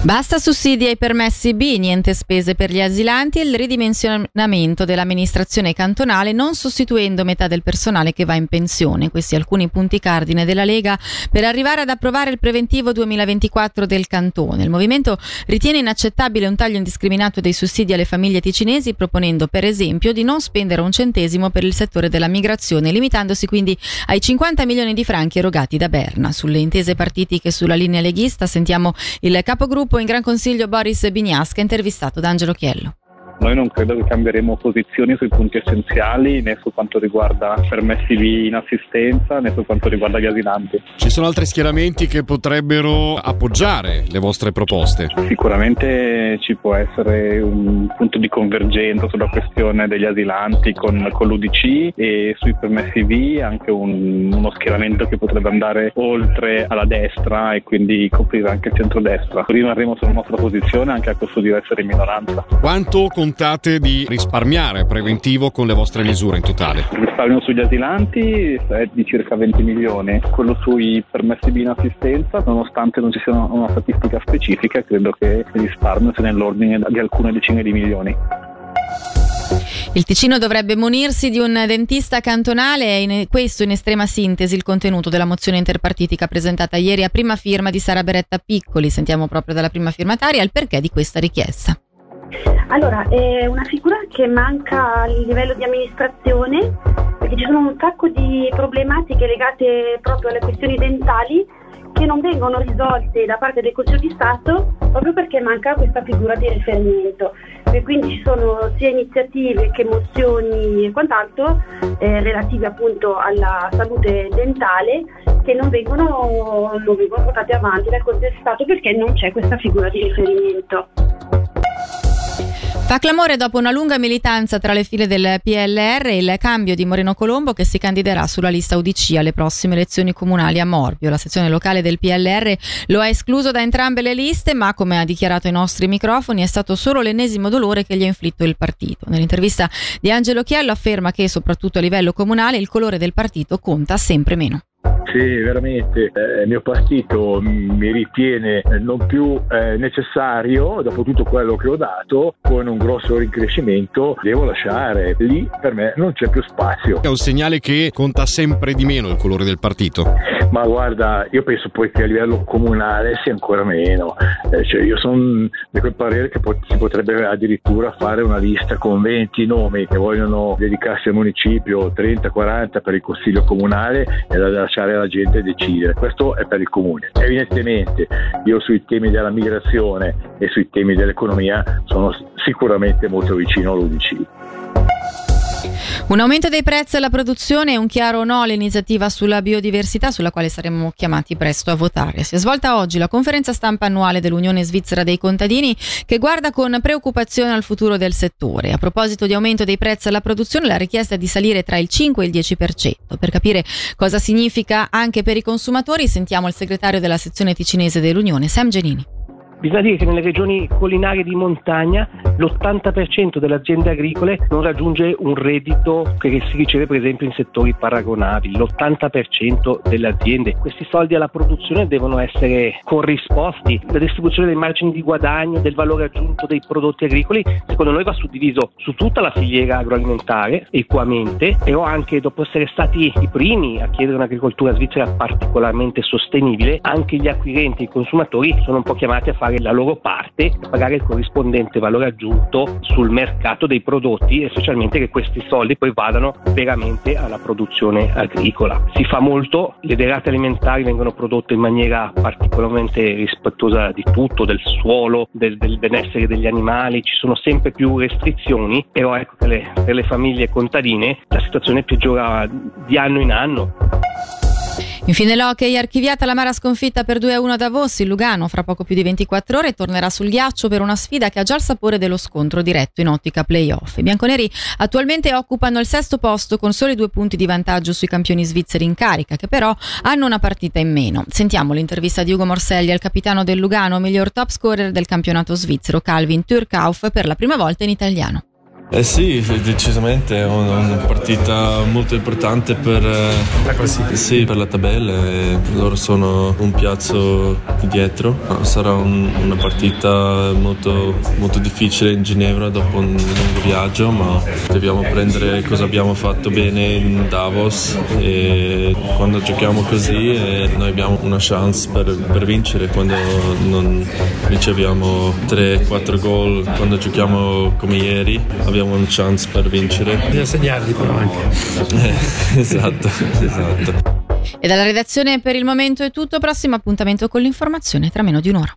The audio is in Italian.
Basta sussidi ai permessi B, niente spese per gli asilanti e il ridimensionamento dell'amministrazione cantonale non sostituendo metà del personale che va in pensione. Questi alcuni punti cardine della Lega per arrivare ad approvare il preventivo 2024 del cantone. Il movimento ritiene inaccettabile un taglio indiscriminato dei sussidi alle famiglie ticinesi proponendo per esempio di non spendere un centesimo per il settore della migrazione, limitandosi quindi ai 50 milioni di franchi erogati da Berna. Sulle intese partitiche sulla linea leghista sentiamo il capogruppo gruppo in Gran Consiglio Boris Bignasca, intervistato da Angelo Chiello. Noi non credo che cambieremo posizioni sui punti essenziali né su quanto riguarda permessi in assistenza né su quanto riguarda gli asilanti. Ci sono altri schieramenti che potrebbero appoggiare le vostre proposte? Sicuramente ci può essere un punto di convergenza sulla questione degli asilanti con, con l'UDC e sui permessi V anche un, uno schieramento che potrebbe andare oltre alla destra e quindi coprire anche il centrodestra. Rimarremo sulla nostra posizione anche a costo di essere in minoranza. Quanto con contate di risparmiare preventivo con le vostre misure in totale? Il risparmio sugli asilanti è di circa 20 milioni, quello sui permessi di inassistenza, nonostante non ci sia una statistica specifica, credo che il risparmio sia nell'ordine di alcune decine di milioni. Il Ticino dovrebbe munirsi di un dentista cantonale e in questo in estrema sintesi il contenuto della mozione interpartitica presentata ieri a prima firma di Sara Beretta Piccoli. Sentiamo proprio dalla prima firmataria il perché di questa richiesta. Allora, è una figura che manca a livello di amministrazione perché ci sono un sacco di problematiche legate proprio alle questioni dentali che non vengono risolte da parte del Consiglio di Stato proprio perché manca questa figura di riferimento. E quindi ci sono sia iniziative che mozioni e quant'altro eh, relative appunto alla salute dentale che non vengono, non vengono portate avanti dal Consiglio di Stato perché non c'è questa figura di riferimento. Fa clamore dopo una lunga militanza tra le file del PLR il cambio di Moreno Colombo che si candiderà sulla lista UDC alle prossime elezioni comunali a Morbio. La sezione locale del PLR lo ha escluso da entrambe le liste, ma come ha dichiarato ai nostri microfoni è stato solo l'ennesimo dolore che gli ha inflitto il partito. Nell'intervista di Angelo Chiello afferma che soprattutto a livello comunale il colore del partito conta sempre meno. Sì, veramente eh, il mio partito mi ritiene non più eh, necessario, dopo tutto quello che ho dato, con un grosso rincrescimento, devo lasciare. Lì per me non c'è più spazio. È un segnale che conta sempre di meno il colore del partito. Ma guarda, io penso poi che a livello comunale sia ancora meno. Eh, cioè io sono di quel parere che po- si potrebbe addirittura fare una lista con 20 nomi che vogliono dedicarsi al municipio, 30-40 per il consiglio comunale e da lasciare la gente decidere. Questo è per il comune. Evidentemente io sui temi della migrazione e sui temi dell'economia sono sicuramente molto vicino all'UDC. Un aumento dei prezzi alla produzione è un chiaro no all'iniziativa sulla biodiversità sulla quale saremo chiamati presto a votare. Si è svolta oggi la conferenza stampa annuale dell'Unione Svizzera dei contadini che guarda con preoccupazione al futuro del settore. A proposito di aumento dei prezzi alla produzione, la richiesta è di salire tra il 5 e il 10%. Per capire cosa significa anche per i consumatori, sentiamo il segretario della sezione ticinese dell'Unione, Sam Genini. Bisogna dire che nelle regioni collinari di montagna l'80% delle aziende agricole non raggiunge un reddito che si riceve per esempio in settori paragonabili, l'80% delle aziende. Questi soldi alla produzione devono essere corrisposti. La distribuzione dei margini di guadagno, del valore aggiunto dei prodotti agricoli, secondo noi va suddiviso su tutta la filiera agroalimentare equamente, però anche dopo essere stati i primi a chiedere un'agricoltura svizzera particolarmente sostenibile, anche gli acquirenti i consumatori sono un po' chiamati a fare fare la loro parte e pagare il corrispondente valore aggiunto sul mercato dei prodotti e specialmente che questi soldi poi vadano veramente alla produzione agricola. Si fa molto, le derrate alimentari vengono prodotte in maniera particolarmente rispettosa di tutto, del suolo, del, del benessere degli animali, ci sono sempre più restrizioni, però ecco che le, per le famiglie contadine la situazione peggiora di anno in anno. Infine l'hockey archiviata la mara sconfitta per 2-1 a Davos, il Lugano fra poco più di 24 ore tornerà sul ghiaccio per una sfida che ha già il sapore dello scontro diretto in ottica playoff. I bianconeri attualmente occupano il sesto posto con soli due punti di vantaggio sui campioni svizzeri in carica che però hanno una partita in meno. Sentiamo l'intervista di Ugo Morselli al capitano del Lugano, miglior top scorer del campionato svizzero Calvin Turkauf per la prima volta in italiano. Eh sì, decisamente è una partita molto importante per la classifica. Sì, per la tabella. loro sono un piazzo dietro. Sarà un, una partita molto, molto difficile in Ginevra dopo un lungo viaggio, ma dobbiamo prendere cosa abbiamo fatto bene in Davos e quando giochiamo così eh, noi abbiamo una chance per, per vincere quando non riceviamo 3-4 gol, quando giochiamo come ieri abbiamo una chance per vincere. Bisogna segnarli però anche. Eh, esatto, esatto. E dalla redazione per il momento è tutto, prossimo appuntamento con l'informazione tra meno di un'ora.